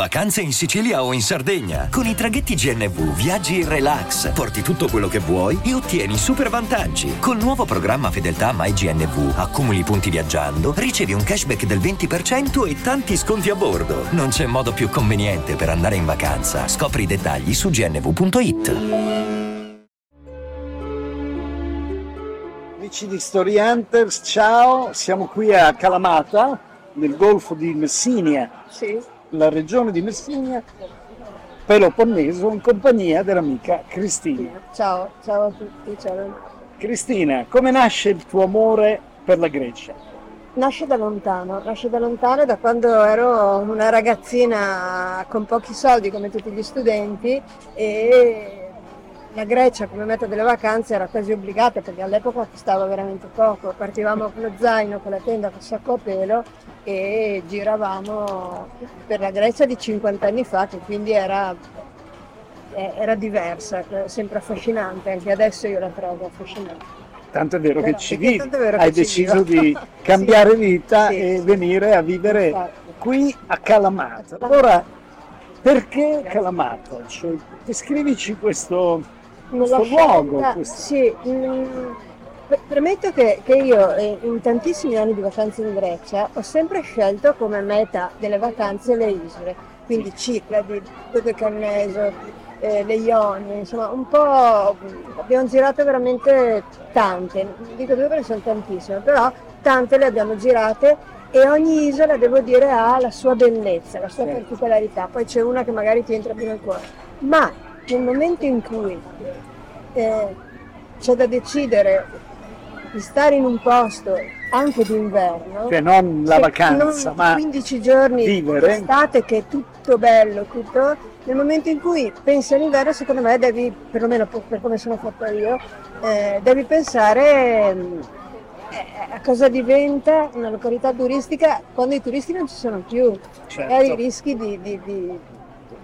Vacanze in Sicilia o in Sardegna. Con i traghetti GNV viaggi in relax, porti tutto quello che vuoi e ottieni super vantaggi. Col nuovo programma Fedeltà MyGNV accumuli punti viaggiando, ricevi un cashback del 20% e tanti sconti a bordo. Non c'è modo più conveniente per andare in vacanza. Scopri i dettagli su gnv.it. Amici di Story Hunters, ciao, siamo qui a Calamata, nel golfo di Messinia, Sì, la regione di Messinia, Peloponneso, in compagnia dell'amica Cristina. ciao, ciao a tutti. ciao. Cristina, come nasce il tuo amore per la Grecia? Nasce da lontano, nasce da lontano da quando ero una ragazzina con pochi soldi come tutti gli studenti e la Grecia come meta delle vacanze era quasi obbligata perché all'epoca costava veramente poco. Partivamo con lo zaino, con la tenda, con il sacco a pelo e giravamo per la Grecia di 50 anni fa che quindi era, eh, era diversa, eh, sempre affascinante, anche adesso io la trovo affascinante. Tanto è vero Però, che ci vivi, vero hai ci deciso vivo. di cambiare Sì. vita Sì, e sì. venire a vivere Infatti. qui a Calamata. Allora, perché Calamata? Cioè, descrivici questo, questo luogo. scelta- questo- Sì, mm, pre- premetto che, che io eh, in tantissimi anni di vacanze in Grecia ho sempre scelto come meta delle vacanze le isole, quindi Cicladi, Dodecanneso, eh, le Ionie, insomma un po' abbiamo girato veramente tante, dico due perché sono tantissime, però tante le abbiamo girate e ogni isola devo dire ha la sua bellezza, la sua Certo. particolarità, poi c'è una che magari ti entra più nel cuore, ma nel momento in cui eh, c'è da decidere di stare in un posto anche d'inverno, Cioè non la se- vacanza, non ma 15 giorni vivere. d'estate che è tutto bello, tutto, nel momento in cui pensi all'inverno, secondo me devi, perlomeno per come sono fatta io, eh, devi pensare eh, a cosa diventa una località turistica quando i turisti non ci sono più. Certo. Magari rischi di, di- di-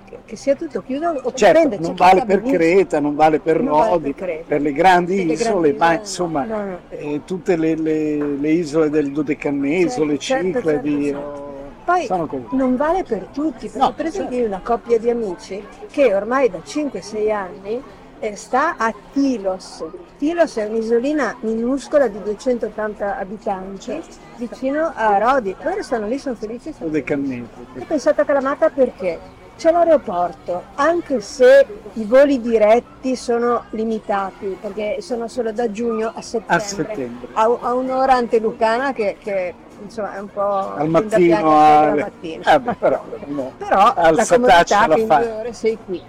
che- che sia tutto chiuso o certo, non vale per benissimo. Creta, non vale per Non vale Rodi, per Creta. per le grandi Per le isole, grandi ma isole, insomma no, no. eh, tutte le, le- le isole del Dodecanneso, Certo, le certo, Cicladi, certo, o- Poi sono così. non vale per tutti, perché No, per esempio certo. io una coppia di amici che ormai da 5-6 anni eh, sta a Tilos. Tilos è un'isolina minuscola di 280 abitanti vicino a Rodi. Loro stanno lì, sono felici. sono Dodecanneso. Ho pensato a Calamata perché c'è l'aeroporto, anche se i voli diretti sono limitati, perché sono solo da giugno a settembre, A settembre. a, a un'ora antelucana che, che, insomma è un po' Al da mattino, piangere a... la mattina. eh, beh, però, no. Però al la comodità che in due ore sei qui.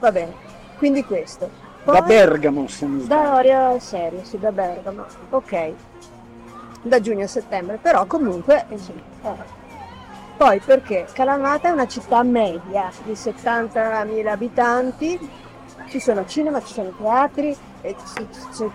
Va bene, quindi questo. Da Poi- Bergamo se non da. Oria Serio, sì, da Bergamo. Ok. Da giugno a settembre, però comunque, insomma. eh. Poi perché? Calamata è una città media di 70.000 abitanti, ci sono cinema, ci sono teatri,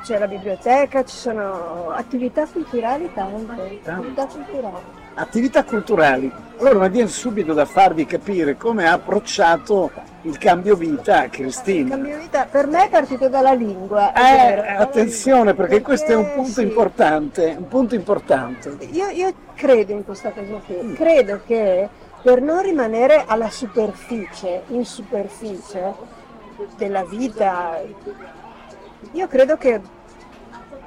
c'è la biblioteca, ci sono attività culturali tante, attività culturali. Attività culturali. Allora mi viene subito da farvi capire come ha approcciato il cambio vita a Il Cristina. cambio vita per me è partito dalla lingua. Eh, attenzione lingua, perché questo è un punto sì. importante, un punto importante. Io, io credo in questa cosa qui, credo che per non rimanere alla superficie, in superficie della vita, io credo che,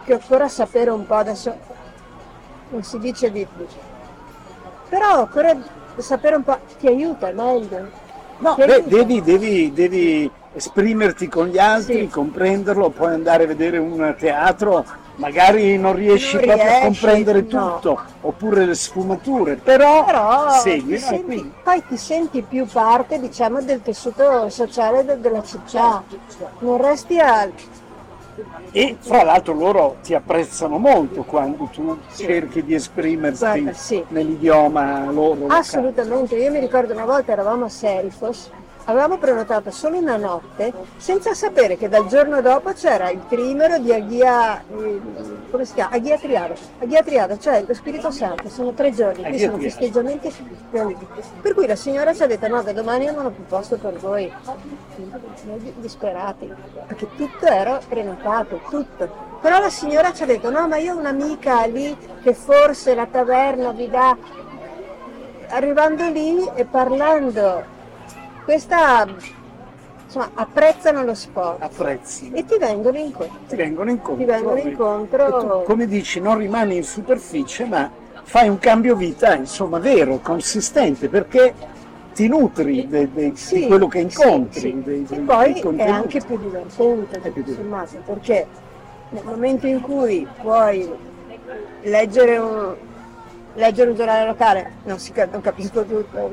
che occorra sapere un po' adesso, non si dice di però occorre sapere un po', ti aiuta meglio. No, beh, devi, devi- devi esprimerti con gli altri, Sì. comprenderlo, poi andare a vedere un teatro, magari non riesci Non proprio a comprendere no. tutto, oppure le sfumature, però, Però segui, senti- poi ti senti più parte diciamo, del tessuto sociale de- della città, non resti a E fra l'altro loro ti apprezzano molto quando tu cerchi di esprimerti Guarda, sì. nell'idioma loro. locale. Assolutamente, io mi ricordo una volta eravamo a Serifos, avevamo prenotato solo una notte senza sapere che dal giorno dopo c'era il trimero di Aghia, eh, come si chiama? Aghia Triada, Aghia Triada, cioè lo Spirito Santo, sono tre giorni, qui sono festeggiamenti. Per cui la signora ci ha detto no, da domani io non ho più posto per voi, noi di- disperati, perché tutto era prenotato, tutto. Però la signora ci ha detto no, ma io ho un'amica lì che forse la taverna vi dà arrivando lì e parlando questa insomma, apprezzano lo sport apprezzi. e ti vengono incontro. Ti vengono incontro. Ti vengono E tu, incontro. come dici, non rimani in superficie, ma fai un cambio vita, insomma, vero, consistente, perché ti nutri de- de- Sì, di quello che incontri. sì, sì. dei- E dei- poi dei è anche più divertente, più divertente. perché nel momento in cui puoi leggere un, leggere un giornale locale, non, si, non capisco tutto,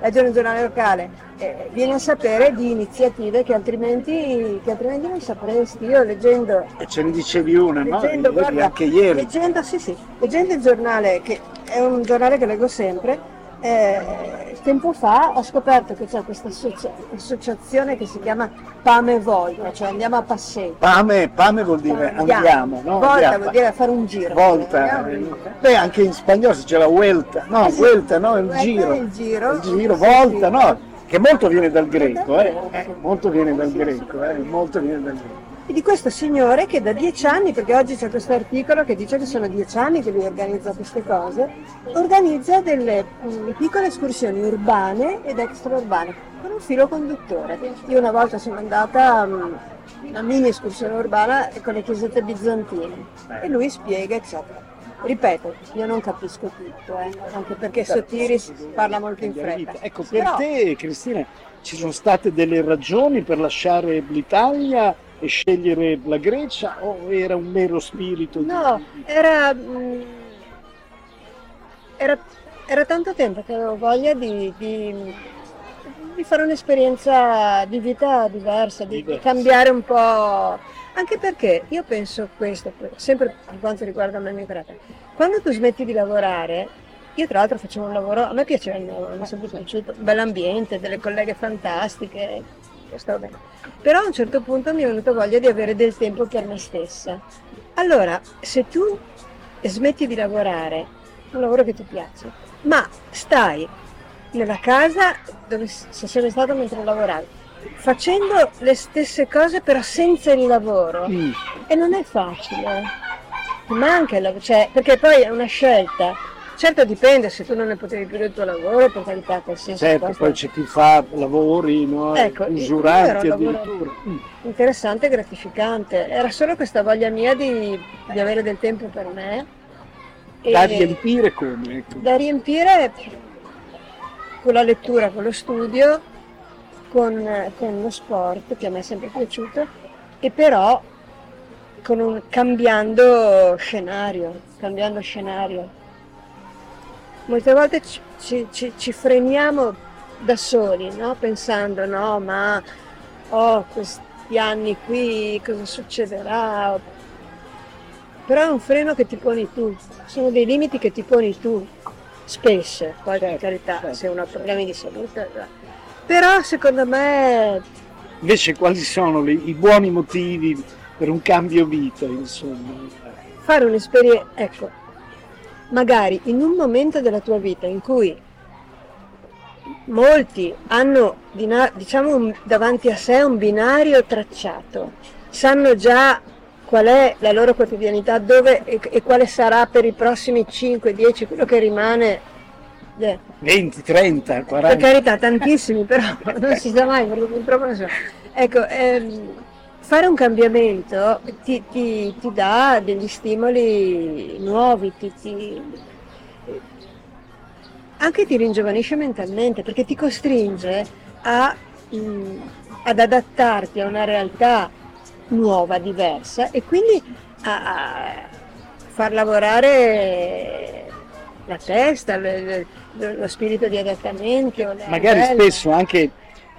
leggere un giornale locale, eh, vieni a sapere di iniziative che altrimenti, che altrimenti non sapresti. Io leggendo E ce ne dicevi una, no? Leggendo, Ieri, guarda, anche ieri. Leggendo, sì, sì, leggendo il giornale, che è un giornale che leggo sempre, eh, tempo fa ho scoperto che c'è questa associa- associazione che si chiama Pame Volta, cioè andiamo a passeggio. Pame, pame vuol dire andiamo, no? Volta Andiamo. vuol dire fare un giro. Volta, Andiamo. eh, beh anche in spagnolo c'è la vuelta, no, Eh sì, vuelta, no, il giro, il giro. il giro, volta, no, che molto viene dal greco, eh, molto viene dal greco, eh, molto viene dal greco. E di questo signore che da dieci anni, perché oggi c'è questo articolo che dice che sono dieci anni che lui organizza queste cose, organizza delle mm, piccole escursioni urbane ed extraurbane con un filo conduttore. Io una volta sono andata mm, una mini escursione urbana con le chiesette bizantine e lui spiega, eccetera. Ripeto, io non capisco tutto, eh, anche perché Sotiris parla molto in fretta. Ecco, per Però- te Cristina ci sono state delle ragioni per lasciare l'Italia e scegliere la Grecia o era un mero spirito di... No, era, mm, era, era tanto tempo che avevo voglia di, di- di fare un'esperienza di vita diversa, di, di Diversa. cambiare un po'. Anche perché io penso questo, sempre per quanto riguarda me e mio carattere. Quando tu smetti di lavorare, io tra l'altro facevo un lavoro, a me piaceva il lavoro, mi è sempre piaciuto, bell'ambiente, delle colleghe fantastiche, io stavo bene. Però a un certo punto mi è venuta voglia di avere del tempo per me stessa. Allora, se tu smetti di lavorare, un lavoro che ti piace, ma stai nella casa dove s- sei stato mentre lavoravi, facendo le stesse cose però senza il lavoro, Mm. e non è facile. Ti manca il lavoro, cioè, perché poi è una scelta. Certo dipende se tu non ne potevi più del tuo lavoro, per carità, qualsiasi Certo, poi c'è chi fa lavori no, Ecco, usuranti addirittura. Mm. interessante e gratificante. Era solo questa voglia mia di, di avere del tempo per me. Da riempire come? Ecco. da riempire con la lettura, con lo studio, con, con lo sport che a me è sempre piaciuto e però con un, cambiando scenario, cambiando scenario. Molte volte ci, ci- ci- ci freniamo da soli, no? pensando no, ma ho questi anni qui, cosa succederà? Però è un freno che ti poni tu, sono dei limiti che ti poni tu, spesso, poi per carità, certo. se uno ha problemi di salute. va. Però secondo me Invece quali sono le- i buoni motivi per un cambio vita, insomma? fare un'esperienza, ecco, magari in un momento della tua vita in cui molti hanno diciamo davanti a sé un binario tracciato, sanno già qual è la loro quotidianità, dove e, e quale sarà per i prossimi 5, 10, quello che rimane. eh, 20, 30, per 40. carità, tantissimi, però non si sa mai perché purtroppo non so. Ecco, ehm, fare un cambiamento ti, ti- ti dà degli stimoli nuovi, ti- ti- anche ti ringiovanisce mentalmente perché ti costringe a, mm, ad adattarti a una realtà nuova, diversa e quindi a, a far lavorare la testa, le- lo spirito di adattamento. Magari spesso anche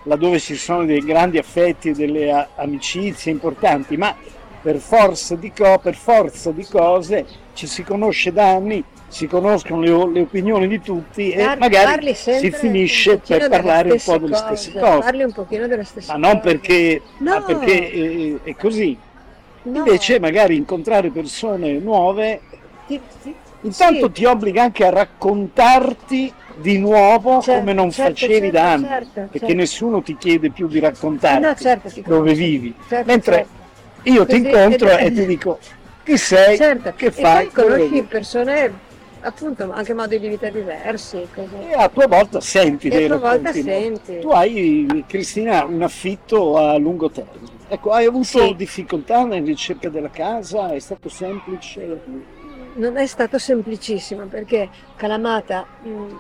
laddove ci sono dei grandi affetti, delle a- amicizie importanti, ma per forza di, co- per forza di cose ci si conosce da anni, si conoscono le, le opinioni di tutti e Par- magari si finisce per delle parlare un po' delle stesse cose, cose. Parli un pochino delle stesse Ma non cose. perché, No. ma perché eh, è così. No, Invece magari incontrare persone nuove ti- ti- intanto sì, ti obbliga anche a raccontarti di nuovo certo, come non certo, facevi certo, da anni, certo, perché certo. nessuno ti chiede più di raccontarti No, certo, ti dove vivi. Mentre io ti Così- incontro ed- e ti dico chi sei, Certo, che e fai, poi conosci dove vivi?" persone appunto anche modi di vita diversi. Così. E a tua volta senti E dei a tua volta racconti, senti. Tu hai, Cristina, un affitto a lungo termine. Ecco, hai avuto Sì. difficoltà nella ricerca della casa? È stato semplice? Non è stato semplicissimo perché Calamata, mh,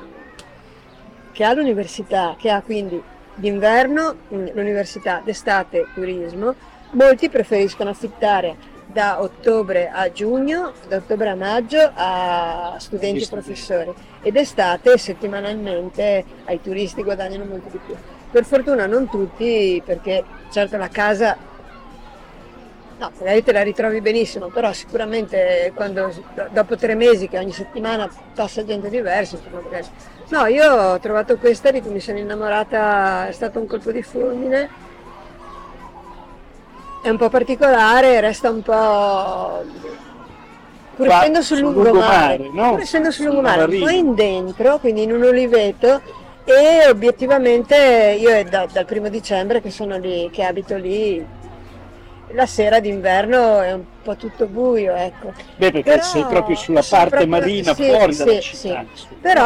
che ha l'università, che ha quindi d'inverno mh, l'università, d'estate turismo, molti preferiscono affittare da ottobre a giugno, da ottobre a maggio a studenti e professori e d'estate settimanalmente ai turisti guadagnano molto di più. Per fortuna non tutti perché certo la casa No, magari te la ritrovi benissimo, però sicuramente quando, dopo tre mesi che ogni settimana passa gente diversa, magari- No, io ho trovato questa di cui mi sono innamorata, è stato un colpo di fulmine. È un po' particolare, resta un po'... Pur essendo sul sul lungomare, lungomare, no? pur essendo sul Sul lungomare, un po' in dentro, quindi in un oliveto, e obiettivamente io è da- dal primo dicembre che sono lì, che abito lì, la sera d'inverno è un po' tutto buio, ecco. Beh, perché Però- sei proprio sulla parte proprio- marina, sì, fuori sì, dalla sì. città. Però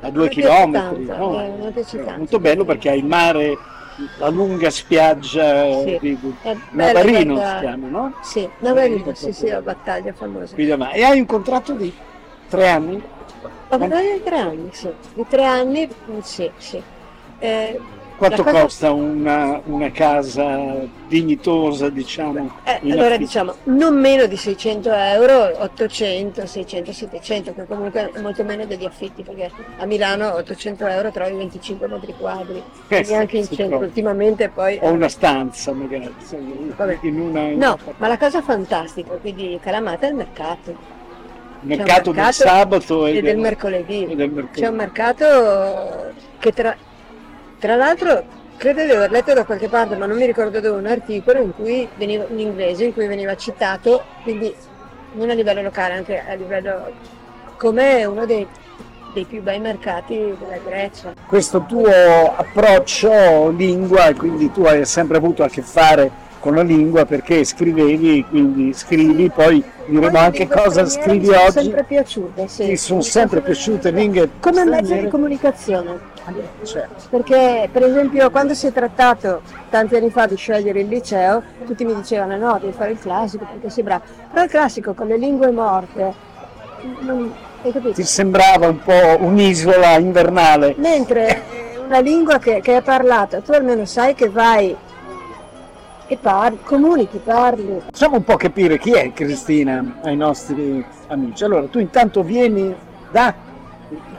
a due chilometri, tanto, no? eh, È molto bello perché hai il mare, la lunga spiaggia Sì. di, Navarino si chiama, no? Sì, Navarino, sì, sì, la battaglia famosa. E hai un contratto di tre anni? La battaglia di tre anni, sì. Di tre anni, mm, sì, sì. Eh, Quanto cosa- costa una, una casa dignitosa, diciamo? Eh, allora affitto? diciamo non meno di 600 euro, 800, 600, 700, che comunque è molto meno degli affitti, perché a Milano 800 euro trovi 25 metri quadri, quindi sì, anche in centro trova. ultimamente poi... O una stanza magari, Vabbè. in una... in No, una- ma la cosa fantastica qui di Calamata è il mercato. il mercato, del sabato e, e del mercoledì. e del mercoledì. C'è un mercato che tra, tra l'altro credo di aver letto da qualche parte, ma non mi ricordo dove, un articolo in cui veniva, in inglese in cui veniva citato, quindi non a livello locale, anche a livello come uno dei, dei più bei mercati della Grecia. questo tuo approccio lingua, quindi tu hai sempre avuto a che fare con la lingua perché scrivevi, quindi scrivi, poi diremo anche cosa scrivi mi sono oggi. sempre piaciute, sì. Ti sono sempre piaciute lingue Come mezzo di comunicazione. Certo. Perché per esempio quando si è trattato tanti anni fa di scegliere il liceo, tutti mi dicevano no, devi fare il classico perché sei bravo. Però il classico con le lingue morte, non, hai capito? Ti sembrava un po' un'isola invernale. Mentre una lingua che, che è parlata, tu almeno sai che vai e parli, comunichi, parli. Facciamo un po' capire chi è Cristina ai nostri amici. Allora, tu intanto vieni da,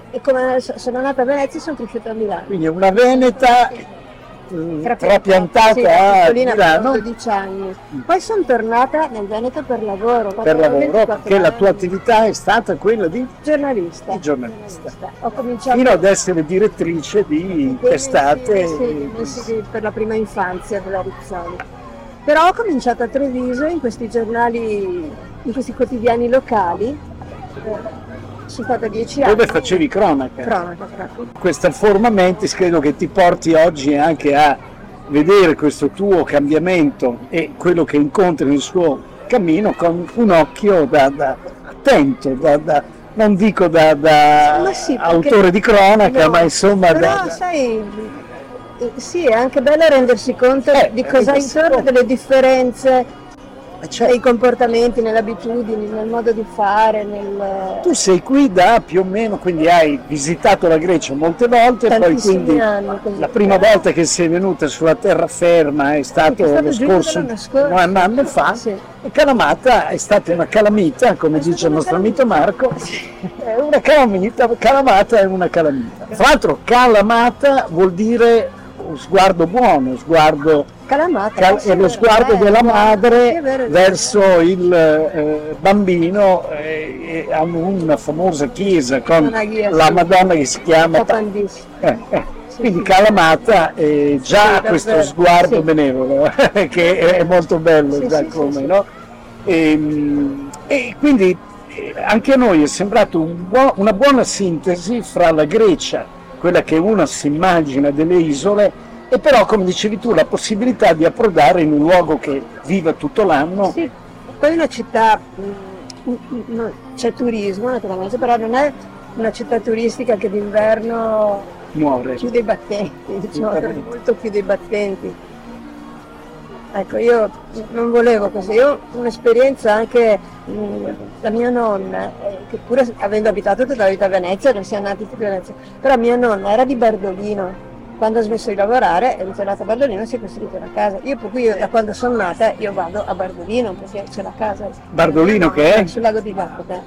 E come so- sono nata a Venezia sono cresciuta a Milano. quindi una veneta eh, Tra- trapiantata sì, a Milano 12 anni. Poi sono tornata nel Veneto per lavoro. per lavoro, 24 perché la tua anni. attività è stata quella di Giornalista. Di giornalista. Ho cominciato fino ad essere direttrice di testate. sì, mensili per la prima infanzia della Rizzoli. Però ho cominciato a Treviso in questi giornali, in questi quotidiani locali. Eh, sono stata dieci anni. dove facevi cronaca. Cronaca, proprio. Questa forma mentis credo che ti porti oggi anche a vedere questo tuo cambiamento e quello che incontri nel suo cammino con un occhio da, da- attento, da- da- non dico da, sì, autore di cronaca, No, ma insomma Però da, sai, eh, sì, è anche bello rendersi conto Eh, di cosa ha rendersi intorno, conto. delle differenze cioè, nei comportamenti, nelle abitudini, nel modo di fare, nel... tu sei qui da più o meno, quindi hai visitato la Grecia molte volte, poi quindi anni. La prima volta che sei venuta sulla terraferma è stato, È stato lo scorso scorso. un anno fa Sì. e Calamata è stata una calamita, come È dice il nostro amico calamita. Marco, è una calamita, Calamata è una calamita. Tra l'altro Calamata vuol dire sguardo buono, sguardo Calamata. cal- è lo sguardo eh, della è madre vero. verso il eh, bambino eh, e hanno una famosa chiesa con chiesa, la sì. Madonna che si chiama Papandis. eh, eh, Sì, quindi sì. Calamata eh, già ha questo sguardo benevolo, che è molto bello già come, no? E, e quindi eh, anche a noi è sembrato un buo- una buona sintesi fra la Grecia, quella che uno si immagina delle isole, e però, come dicevi tu, la possibilità di approdare in un luogo che viva tutto l'anno. Sì, poi una città mh, c'è turismo naturalmente, però non è una città turistica che d'inverno muore. Chiude i battenti, diciamo, molto più dei battenti. Ecco, io non volevo così, io ho un'esperienza anche, mh, la mia nonna, eh, che pur avendo abitato tutta la vita a Venezia, non siamo nati tutti a Venezia, però mia nonna era di Bardolino, quando ha smesso di lavorare è ritornata a Bardolino e si è costruita una casa. Io per cui io, da quando sono nata io vado a Bardolino perché c'è la casa. Bardolino che è? Sul lago di Garda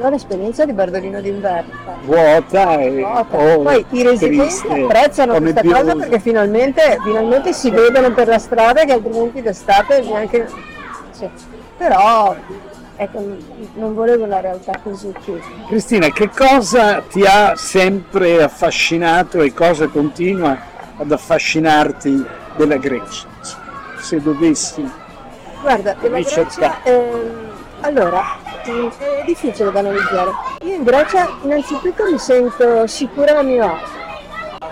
ho l'esperienza di Bardolino d'inverno. Vuota e Vuota. Oh, Poi i residenti apprezzano questa cosa perché finalmente, finalmente si vedono per la strada che altrimenti d'estate neanche... Sì. Però ecco, non volevo una realtà così chiusa. Cristina, che cosa ti ha sempre affascinato e cosa continua ad affascinarti della Grecia? Se dovessi Guarda, della Grecia, ehm, allora, è difficile da analizzare. Io in Grecia innanzitutto mi sento sicura a mio agio.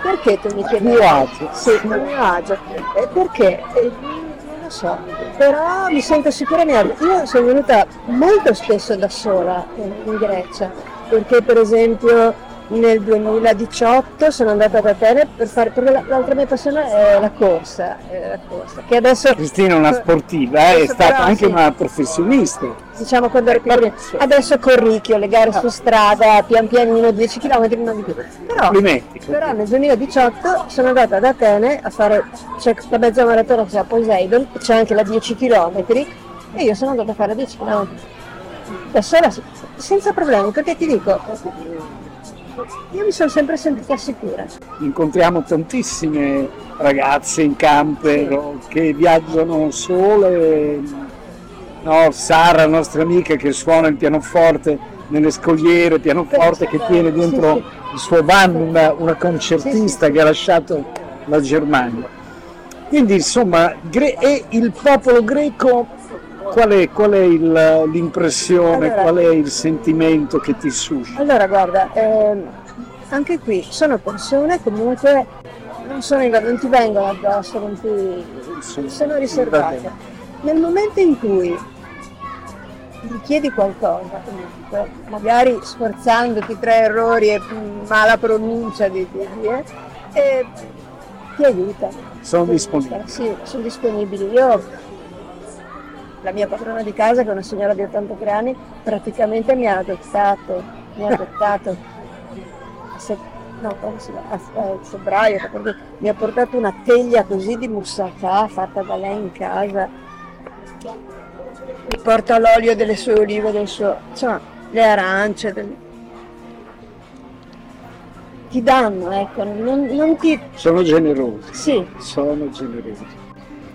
Perché tu mi chiedi? Mio agio? Sì, a mio agio. Eh, perché? Eh, non lo so, però mi sento sicura a mio agio. Io sono venuta molto spesso da sola in, in Grecia, perché per esempio nel 2018 sono andata ad Atene per fare, perché l'altra mia passione è la corsa, è la corsa che adesso, Cristina è una sportiva, eh, è stata anche sì. una professionista. Diciamo quando ero piccola, adesso corricchio, le gare su strada, pian pianino, 10 km, non di più. Però, però nel 2018 sono andata ad Atene a fare, c'è la mezza maratona che si chiama Poseidon, c'è anche la 10 km e io sono andata a fare 10 km da sola senza problemi, perché ti dico, io mi sono sempre sentita sicura. Incontriamo tantissime ragazze in camper che viaggiano sole. No, Sara, nostra amica che suona il pianoforte nelle scogliere, pianoforte che tiene dentro il suo van una, una concertista che ha lasciato la Germania. Quindi insomma, e il popolo greco qual è, qual è il, l'impressione, allora, qual è il sentimento che ti suscita? Allora guarda, ehm, anche qui sono persone comunque non, sono, non ti vengono addosso, non ti, sì, sono riservate. Nel momento in cui gli chiedi qualcosa, comunque, magari sforzandoti tre errori e mala pronuncia di, di, di eh, ti aiuta. Sono disponibili. Sì, sono disponibili. Io la mia padrona di casa, che è una signora di 83 anni, praticamente mi ha adottato, mi ha adottato no, a, a febbraio, mi ha portato una teglia così di moussaka fatta da lei in casa, mi porta l'olio delle sue olive, del suo, insomma, le arance, del, ti danno, ecco, non, non ti... Sono generosi. Sì. Sono generosi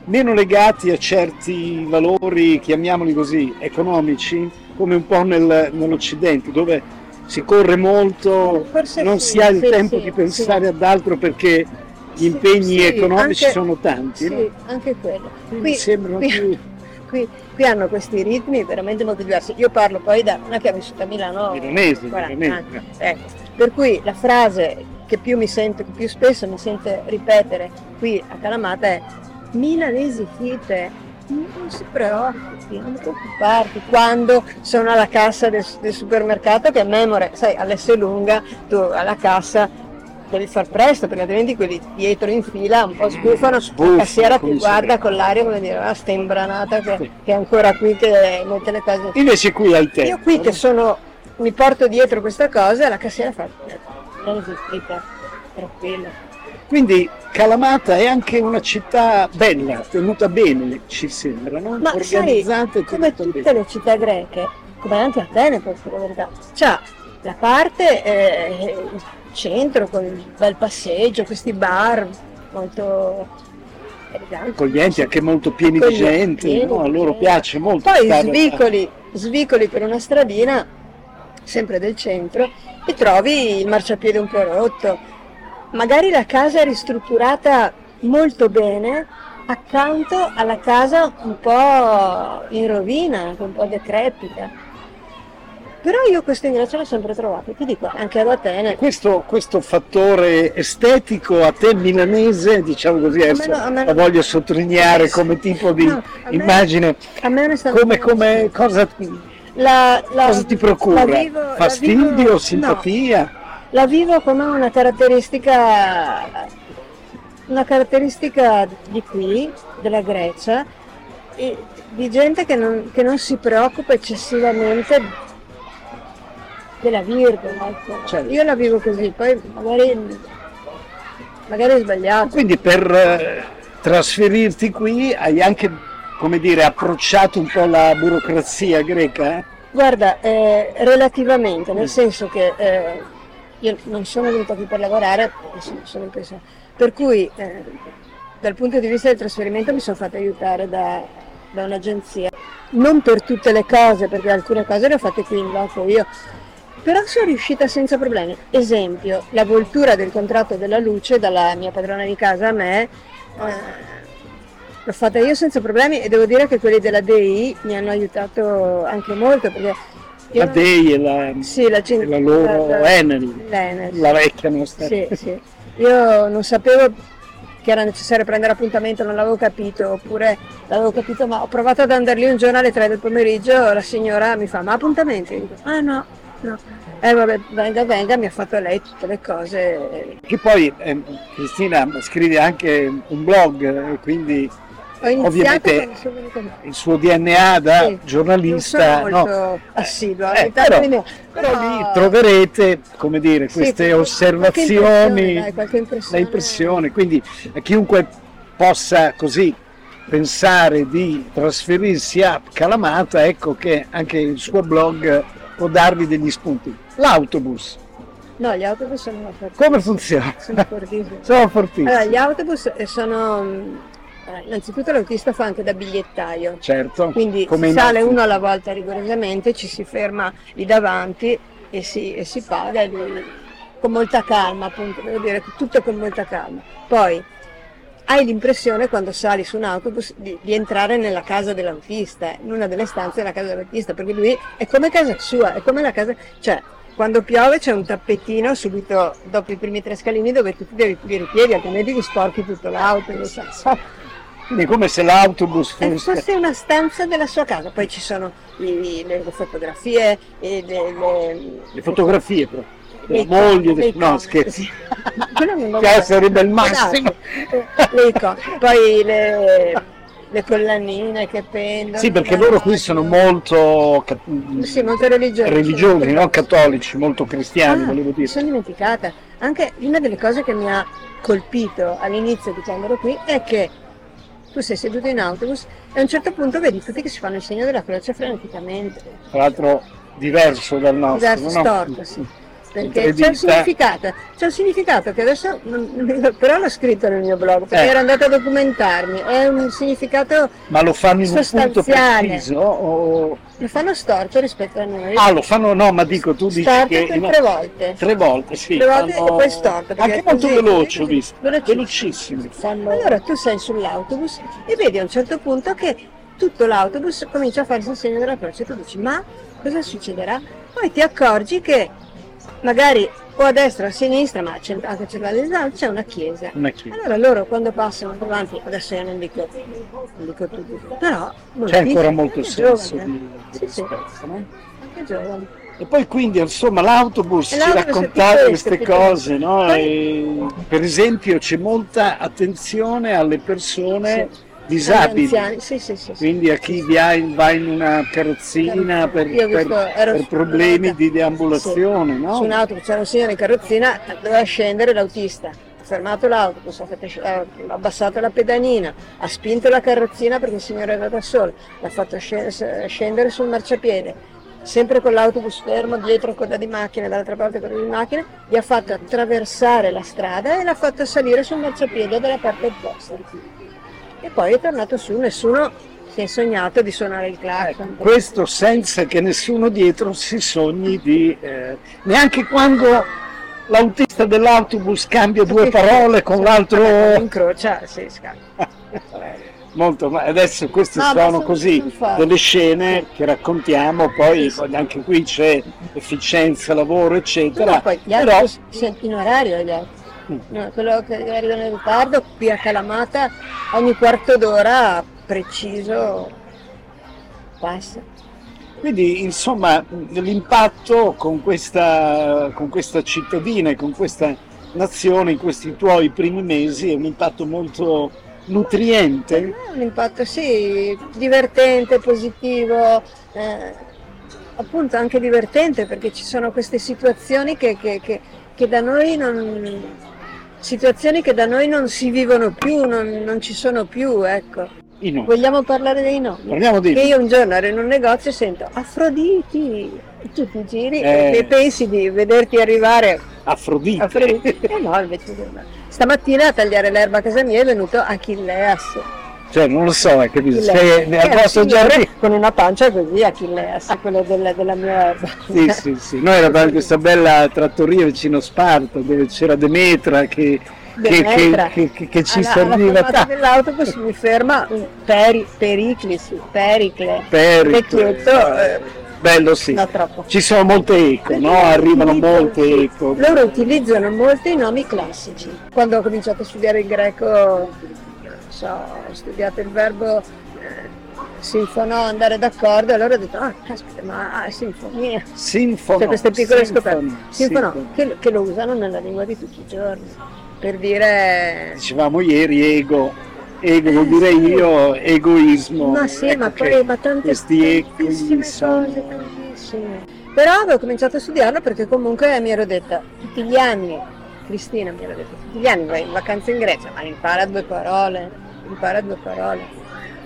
meno legati a certi valori, chiamiamoli così, economici, come un po' nel, nell'Occidente, dove si corre molto, Forse non sì, si ha il sì, tempo sì, di pensare ad altro perché gli impegni economici anche, sono tanti. Sì, no? anche quello. Qui, sembrano qui, più... Qui, qui, hanno questi ritmi veramente molto diversi. Io parlo poi da una che ha vissuto a Milano milanese, 40 milanese. Ecco. Per cui la frase che più mi sento, che più spesso mi sento ripetere qui a Calamata è milanesi fite, non si preoccupi, non preoccuparti. Quando sono alla cassa del, del supermercato, che a memore, sai, all'S lunga, tu alla cassa devi far presto perché altrimenti quelli dietro in fila un po' sbuffano, Sbuffa, la cassiera ti guarda con l'aria come dire ah sta imbranata che, sì. che, è ancora qui che mette le cose invece qui hai tempo io qui che sono mi porto dietro questa cosa e la cassiera fa non esistita tranquilla quindi Calamata è anche una città bella, tenuta bene, ci sembra, no? Ma Organizzata sai, come tutte bene. le città greche, come anche Atene per la verità, c'ha la parte eh, il centro con il bel passeggio, questi bar molto eleganti. Accoglienti, anche molto pieni di gente, pieni, no? a loro piace molto. Poi svicoli, svicoli per una stradina, sempre del centro, e trovi il marciapiede un po' rotto, magari la casa è ristrutturata molto bene accanto alla casa un po' in rovina, un po' decrepita. Però io questo in Grecia l'ho sempre trovato, ti dico, anche ad Atene. Questo, questo fattore estetico a te milanese, diciamo così, adesso no, lo voglio sottolineare come tipo di no, immagine, me, come, come cosa La, la, Cosa ti procura? la vivo- Fastidio, vivo- simpatia? La vivo come una caratteristica, una caratteristica di qui, della Grecia, di gente che non, che non si preoccupa eccessivamente della virgola. ecco. Certo. Io la vivo così, poi magari, magari è sbagliato. Quindi per eh, trasferirti qui hai anche, come dire, approcciato un po' la burocrazia greca? eh? Guarda, eh, relativamente, nel senso che eh, io non sono venuta qui per lavorare, sono, pensione, per cui eh, dal punto di vista del trasferimento mi sono fatta aiutare da, da un'agenzia, non per tutte le cose, perché alcune cose le ho fatte qui in loco io, però sono riuscita senza problemi. Esempio, la voltura del contratto della luce dalla mia padrona di casa a me. eh, L'ho fatta io senza problemi e devo dire che quelli della DI mi hanno aiutato anche molto perché La DEI e la, sì, la, cin- e la loro la- la- Enel, l'Enel, la vecchia nostra. sì, sì. Io non sapevo che era necessario prendere appuntamento, non l'avevo capito, oppure l'avevo capito, ma ho provato ad andare lì un giorno alle 3 del pomeriggio, la signora mi fa, ma appuntamenti? Dico, ah no, no. Eh vabbè, venga, venga, mi ha fatto lei tutte le cose. Che poi eh, Cristina scrive anche un blog, eh, quindi Ovviamente- il suo DNA da Sì, giornalista. no? assidua, Eh, però, però però- lì troverete, come dire, Sì, queste qualche- osservazioni, qualche impressione, dai, qualche impressione. quindi a chiunque possa così pensare di trasferirsi a Calamata, ecco che anche il suo blog può darvi degli spunti. L'autobus, No, gli autobus sono fortissimi. come funziona? Sono fortissimi. Sono fortissimi. Allora, gli autobus eh, sono... allora, innanzitutto l'autista fa anche da bigliettaio, Certo, quindi come sale uno alla volta rigorosamente, ci si ferma lì davanti e si, e si paga e lui- con molta calma, appunto, devo dire, tutto con molta calma. Poi hai l'impressione quando sali su un autobus di, di entrare nella casa dell'autista, in una delle stanze della casa dell'autista, perché lui è come casa sua, è come la casa, cioè quando piove c'è un tappetino subito dopo i primi tre scalini dove tu ti devi pulire i piedi, altrimenti ti sporchi tutto l'autobus. Quindi come se l'autobus fosse... fosse una stanza della sua casa, poi ci sono i- le, le fotografie, e le, le- Le fotografie però. La moglie, del- no icone, scherzo. sì. Che sarebbe il massimo. Esatto. Poi le, le collanine che pendono. Sì, perché loro qui sono molto Sì, molto religiosi. religiosi, no? cattolici, molto cristiani, Ah, volevo mi dire. sono dimenticata. Anche una delle cose che mi ha colpito all'inizio di quando ero qui è che tu sei seduto in autobus e a un certo punto vedi tutti che si fanno il segno della croce freneticamente. Tra l'altro diverso dal nostro, Diverso, no? storto, sì. Perché c'è un significato, c'è un significato che adesso, non- però l'ho scritto nel mio blog, perché Eh. ero andata a documentarmi, è un significato, Ma lo fanno in un punto preciso? O... lo fanno storto rispetto a noi. Ah, lo fanno, no, ma dico, tu dici storto che... no, tre volte. Tre volte, sì. Tre volte fanno- e poi storto. Anche molto così- veloce, ho visto. Velocissimi. Fanno... Allora tu sei sull'autobus e vedi a un certo punto che tutto l'autobus comincia a farsi il segno della croce e tu dici ma cosa succederà? Poi ti accorgi che magari o a destra o a sinistra, ma c'è- anche centralizzato, c'è una chiesa. Una chiesa. Allora loro quando passano davanti, adesso io non dico, non dico tutti, però C'è ancora molto senso giovani, di, eh. di Sì, sì, rispetto, no? anche giovani. E poi quindi insomma l'autobus ci l'autobus è raccontava tutto queste tutto cose, no? Poi- per esempio c'è molta attenzione alle persone disabili, Sì, sì, sì. quindi a chi va in una carrozzina per, per- per su problemi di deambulazione, Su no? un autobus c'era un signore in carrozzina, doveva scendere l'autista. Ha fermato l'autobus, ha, abbassato la pedalina, ha spinto la carrozzina perché il signore era da solo, l'ha fatto sce- scendere sul marciapiede. Sempre con l'autobus fermo, dietro coda di macchine, dall'altra parte coda di macchine, gli ha fatto attraversare la strada e l'ha fatto salire sul marciapiede dalla parte opposta. E poi è tornato su, nessuno si è sognato di suonare il clacson. Questo senza che nessuno dietro si sogni di... eh, neanche quando l'autista dell'autobus cambia due parole con l'altro... Incrocia, sì, scappa. Molto, ma adesso queste No, sono così delle scene che raccontiamo, poi anche qui c'è efficienza, lavoro, eccetera. No, poi gli Però altri sono in orario gli altri. No, quello che arrivano in ritardo qui a Calamata ogni quarto d'ora preciso passa. Quindi insomma l'impatto con questa, con questa cittadina e con questa nazione in questi tuoi primi mesi è un impatto molto nutriente. Un impatto sì, divertente, positivo, eh, appunto anche divertente perché ci sono queste situazioni che, che, che, che da noi non, situazioni che da noi non si vivono più, non, non ci sono più, ecco. Vogliamo parlare dei nomi? Parliamo di Che io un giorno ero in un negozio e sento Afroditi, tu ti giri Eh. e pensi di vederti arrivare Afrodite. Afroditi. E no, invece no. Stamattina a tagliare l'erba a casa mia è venuto Achilleas. Cioè, non lo so, hai capito? Sei al un posto giorni. con una pancia così Achilleas, quello della, della mia erba. Sì, sì, sì. Noi eravamo in questa bella trattoria vicino a Sparta dove c'era Demetra che, che, che, che, che ci Alla- serviva alla dell'autobus mi ferma peri, Periclis, Pericle, Pericle. vecchietto, eh, Bello sì. no. Ci sono molte eco, no? Arrivano molte ecco. Loro utilizzano molto i nomi classici. Quando ho cominciato a studiare il greco, so, ho studiato il verbo eh, sinfonò, andare d'accordo, e allora ho detto, ah, caspita, ma è sinfonia. Sinfono. Cioè queste piccole sinfono, scoperte. Sinfonò, sinfono. che, che lo usano nella lingua di tutti i giorni. Per dire... Dicevamo ieri ego, ego vuol dire io, egoismo. Ma sì, Ecco ma poi ma tante questi tantissime sono- cose, tantissime. Però avevo cominciato a studiarlo perché comunque mi ero detta, tutti gli anni, Cristina mi era detto, tutti gli anni vai in vacanza in Grecia, ma impara due parole, impara due parole.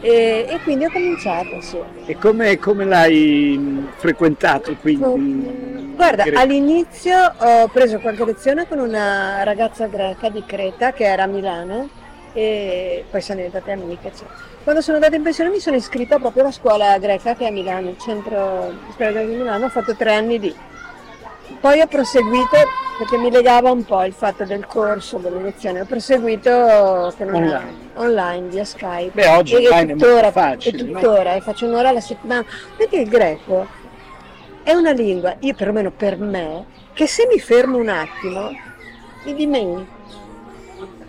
E, e quindi ho cominciato, sì. E come, come l'hai mh, frequentato quindi? Guarda, Greco? all'inizio ho preso qualche lezione con una ragazza greca di Creta che era a Milano e poi siamo diventate amiche. cioè. Quando sono andata in pensione mi sono iscritta proprio alla scuola greca che è a Milano, il centro di scuola greca di Milano, ho fatto tre anni lì. Poi ho proseguito, perché mi legava un po' il fatto del corso, delle lezioni, ho proseguito Online. online via Skype. Beh, oggi E- online è tuttora- facile, E no? tuttora, e faccio un'ora alla settimana. Perché il greco è una lingua, io perlomeno per me, che se mi fermo un attimo, mi dimentico.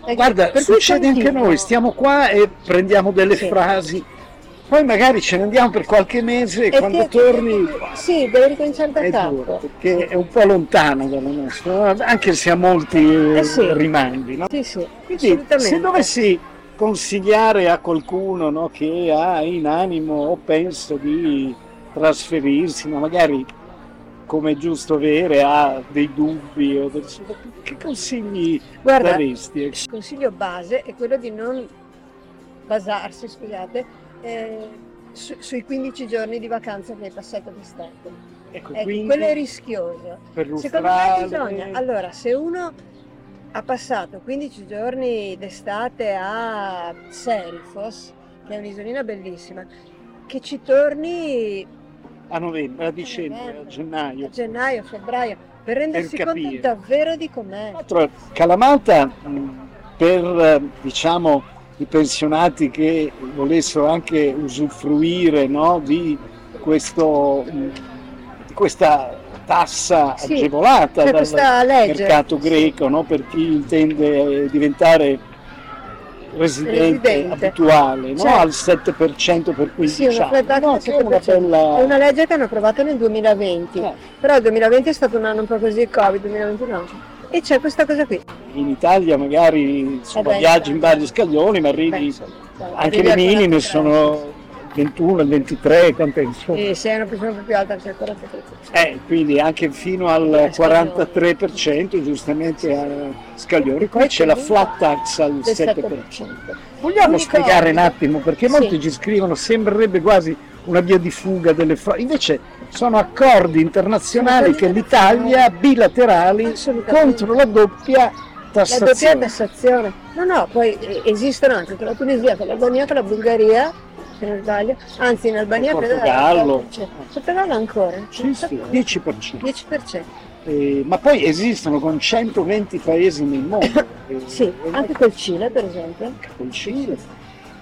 Ecco, Guarda, per succede anche noi, stiamo qua e prendiamo delle Sì. frasi, poi magari ce ne andiamo per qualche mese e E quando che- torni Sì, devi ricominciare da è capo. duro, perché è un po' lontano dalla nostra, anche se a molti eh, Eh sì. rimandi. No? Sì, sì, Quindi se dovessi consigliare a qualcuno no, che ha in animo o pensa di trasferirsi, ma magari come è giusto avere, ha dei dubbi, o del- che consigli Guarda, daresti? il consiglio base è quello di non basarsi, scusate, eh, su- sui 15 giorni di vacanza che hai passato d'estate. Ecco, Ecco, quello è rischioso. per Secondo me bisogna, allora, se uno ha passato 15 giorni d'estate a Serifos, che è un'isolina bellissima, che ci torni a novembre, a dicembre, a novembre, gennaio. a gennaio, febbraio, per rendersi conto capire. davvero di com'è. Mh, per eh, diciamo i pensionati che volessero anche usufruire no, di, questo, di questa tassa Sì, agevolata dal legge. mercato greco no, per chi intende diventare residente, Residente. abituale no, Certo. al 7% per 15 Sì, anni. No, è una 7%. bella... È una legge che hanno approvato nel 2020, Eh. però il 2020 è stato un anno un po' così, Covid, 2021. E c'è questa cosa qui. In Italia magari Eh beh, viaggi in vari scaglioni, ma arrivi Beh, cioè, anche le minime 43. sono 21, il 23, quante insomma. E se è una persona più alta c'è il 43%. Eh, quindi anche fino al Eh, 43% giustamente a scaglioni. Poi c'è la flat tax al Del 7%. Vogliamo L'unico- spiegare un attimo perché molti Sì. ci scrivono sembrerebbe quasi una via di fuga delle frodi, invece sono accordi internazionali che l'Italia bilaterali contro la doppia La doppia tassazione. tassazione. No, no, poi eh, esistono anche con la Tunisia, con l'Albania, con la Bulgaria, se non sbaglio. Anzi, in Albania Il Portogallo. Portogallo ancora? Sì, sì, 10%. 10%. Eh, ma poi esistono con 120 paesi nel mondo. eh, Sì, anche col Cile per esempio. col Cile.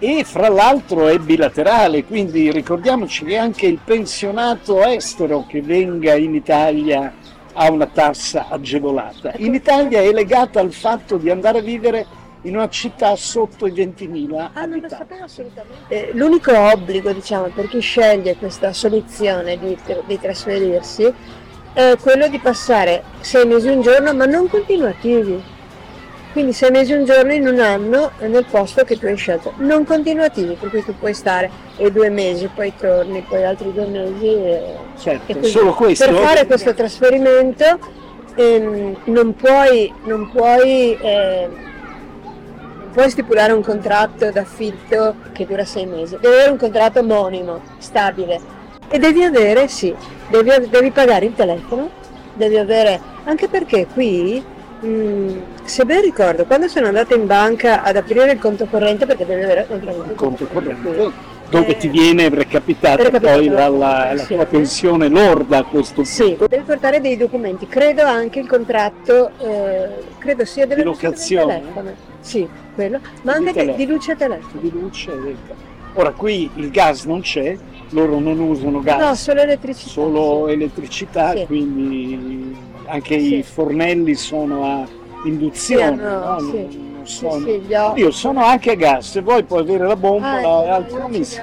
E fra l'altro è bilaterale, quindi ricordiamoci che anche il pensionato estero che venga in Italia ha una tassa agevolata. In Italia è legata al fatto di andare a vivere in una città sotto i 20.000 ah, non lo sapevo assolutamente. Eh, l'unico obbligo diciamo, per chi sceglie questa soluzione di, di trasferirsi è quello di passare sei mesi un giorno ma non continuativi quindi sei mesi un giorno in un anno nel posto che tu hai scelto, non continuativi, per cui tu puoi stare e due mesi, poi torni, poi altri due mesi. E, certo, e solo questo. Per fare questo trasferimento ehm, non puoi, non puoi, eh, puoi stipulare un contratto d'affitto che dura sei mesi, devi avere un contratto omonimo, stabile. E devi avere, sì, devi, devi pagare il telefono, devi avere, anche perché qui Mm, se ben ricordo, quando sono andata in banca ad aprire il conto corrente, perché devi avere il conto corrente, dove eh, ti viene recapitata poi la, la, la sì. tua pensione lorda a questo sì, punto. devi portare dei documenti, credo anche il contratto, eh, credo sia della di locazione. Sì, quello, ma di anche telefono. di luce e telefono. Di luce e Ora qui il gas non c'è, loro non usano gas. No, solo elettricità. Solo elettricità, sì. quindi anche sì. i fornelli sono a induzione, sì, no? sì. non sono. Io sono anche a gas, se vuoi puoi avere la bombola ah, e altri amici.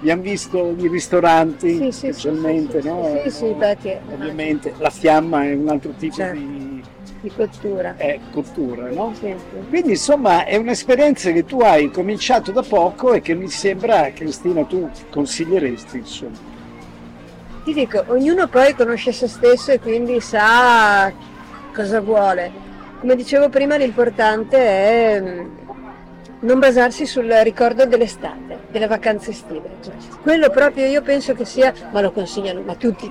Abbiamo visto i ristoranti specialmente, no? Sì, sì, perché ovviamente la fiamma è un altro tipo certo. di, di cottura. È cottura, no? Sì, sì. Quindi insomma è un'esperienza che tu hai cominciato da poco e che mi sembra, Cristina, tu consiglieresti, insomma. Ti dico, ognuno poi conosce se stesso e quindi sa cosa vuole. Come dicevo prima, l'importante è mm, non basarsi sul ricordo dell'estate, delle vacanze estive. Quello proprio io penso che sia, ma lo consigliano, ma tutti,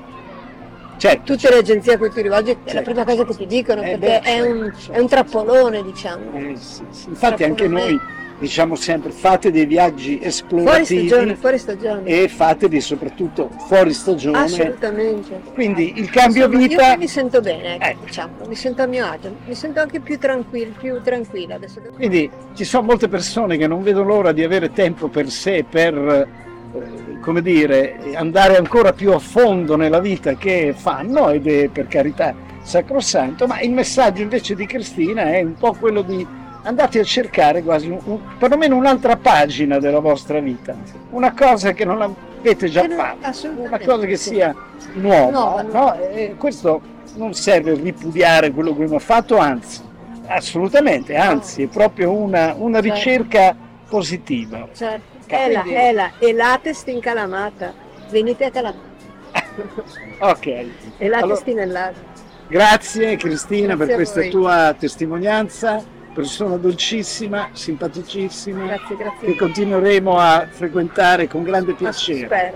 Certo, tutte le agenzie a cui ti rivolgi certo. è la prima cosa che ti dicono eh perché beh, è, un, certo. è, un, trappolone diciamo. Eh, sì, sì. Infatti anche noi diciamo sempre fate dei viaggi esplorativi fuori stagione, fuori stagione. e fateli soprattutto fuori stagione assolutamente quindi il cambio Insomma, vita io mi sento bene ecco, eh. diciamo mi sento a mio agio mi sento anche più tranquilla più tranquilla adesso quindi ci sono molte persone che non vedono l'ora di avere tempo per sé per eh, come dire andare ancora più a fondo nella vita che fanno ed è per carità sacrosanto ma il messaggio invece di Cristina è un po' quello di andate a cercare quasi un, un, perlomeno un'altra pagina della vostra vita, una cosa che non avete già fatto, una cosa che sia nuova. No, no. E questo non serve ripudiare quello che abbiamo fatto, anzi, assolutamente, anzi, è proprio una, una certo. ricerca positiva. Certo. Ela, Ela, elatesti in calamata, venite a calamata. ok. Elatesti allora, nell'aria. Grazie Cristina grazie per questa tua testimonianza persona dolcissima, simpaticissima, grazie, grazie. che continueremo a frequentare con grande piacere.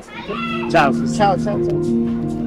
Ciao. Ciao, ciao, ciao.